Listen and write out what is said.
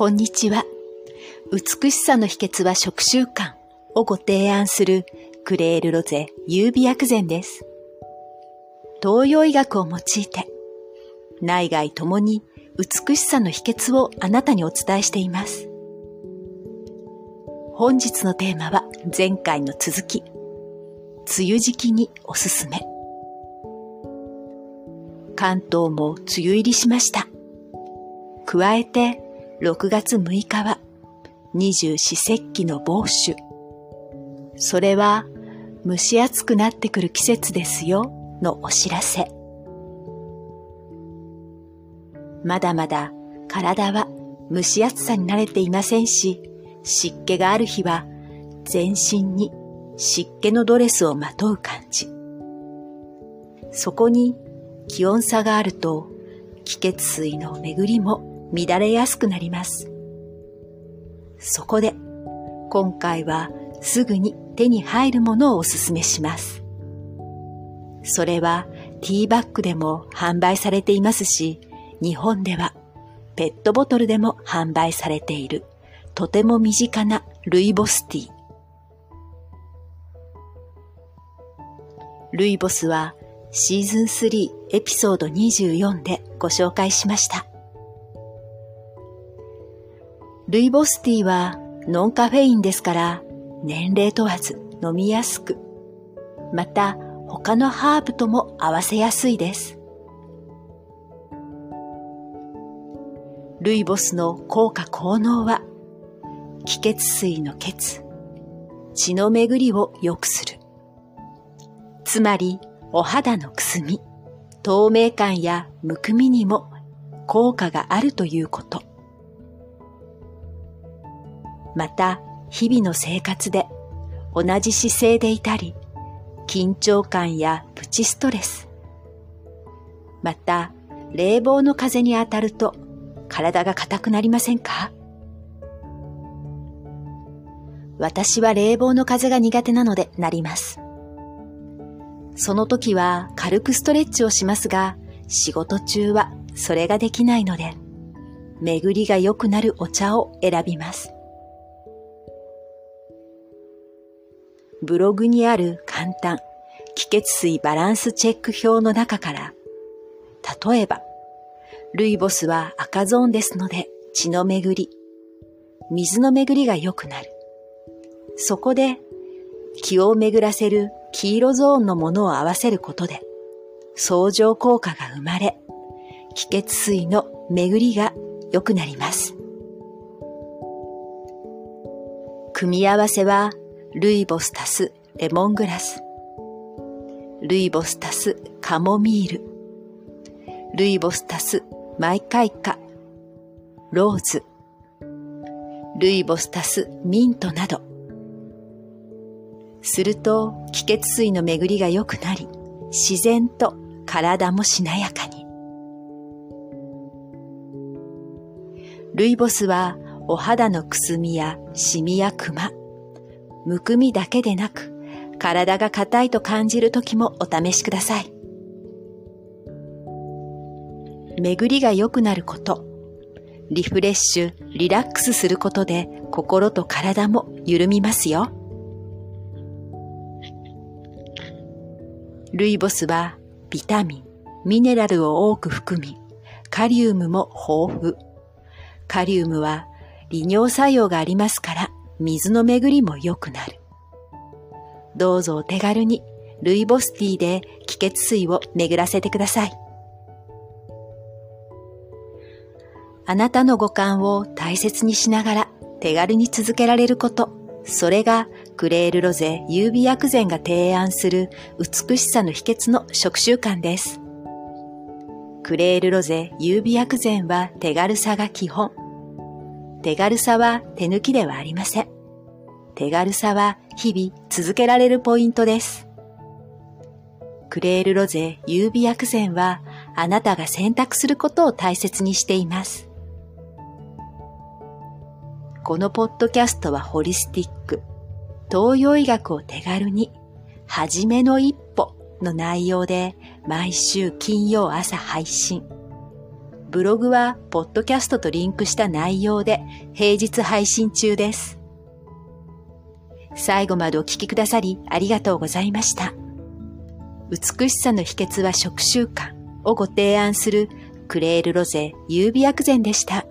こんにちは。美しさの秘訣は食習慣をご提案するクレールロゼ優美薬膳です。東洋医学を用いて内外ともに美しさの秘訣をあなたにお伝えしています。本日のテーマは前回の続き。梅雨時期におすすめ。関東も梅雨入りしました。加えて6月6日は二十四節気の防暑。それは蒸し暑くなってくる季節ですよのお知らせ。まだまだ体は蒸し暑さに慣れていませんし、湿気がある日は全身に湿気のドレスをまとう感じ。そこに気温差があると気血水の巡りも乱れやすくなります。そこで今回はすぐに手に入るものをおすすめします。それはティーバッグでも販売されていますし、日本ではペットボトルでも販売されているとても身近なルイボスティー。ルイボスはシーズン3エピソード24でご紹介しました。ルイボスティーはノンカフェインですから年齢問わず飲みやすく、また他のハーブとも合わせやすいです。ルイボスの効果効能は気血水の血、血の巡りを良くする。つまり、お肌のくすみ、透明感やむくみにも効果があるということ。また、日々の生活で同じ姿勢でいたり、緊張感やプチストレス、また、冷房の風に当たると体が硬くなりませんか？私は冷房の風が苦手なのでなります。その時は軽くストレッチをしますが、仕事中はそれができないので、巡りが良くなるお茶を選びます。ブログにある簡単、気血水バランスチェック表の中から、例えば、ルイボスは赤ゾーンですので血の巡り、水の巡りが良くなる。そこで気を巡らせる黄色ゾーンのものを合わせることで相乗効果が生まれ、気血水の巡りが良くなります。組み合わせはルイボス足すレモングラス、ルイボス足すカモミール、ルイボス足すマイカイカ、ローズ、ルイボス足すミントなど、すると気血水の巡りが良くなり、自然と体もしなやかに。ルイボスはお肌のくすみやシミやクマ、むくみだけでなく、体が硬いと感じる時もお試しください。巡りが良くなること、リフレッシュ、リラックスすることで心と体も緩みますよ。ルイボスはビタミン、ミネラルを多く含み、カリウムも豊富。カリウムは利尿作用がありますから水の巡りも良くなる。どうぞお手軽にルイボスティーで気血水を巡らせてください。あなたの五感を大切にしながら手軽に続けられること、それがクレールロゼ優美薬膳が提案する美しさの秘訣の食習慣です。クレールロゼ優美薬膳は手軽さが基本。手軽さは手抜きではありません。手軽さは日々続けられるポイントです。クレールロゼ優美薬膳はあなたが選択することを大切にしています。このポッドキャストはホリスティック、東洋医学を手軽に、はじめの一歩の内容で毎週金曜朝配信。ブログはポッドキャストとリンクした内容で平日配信中です。最後までお聴きくださりありがとうございました。美しさの秘訣は食習慣をご提案するクレールロゼ優美薬膳でした。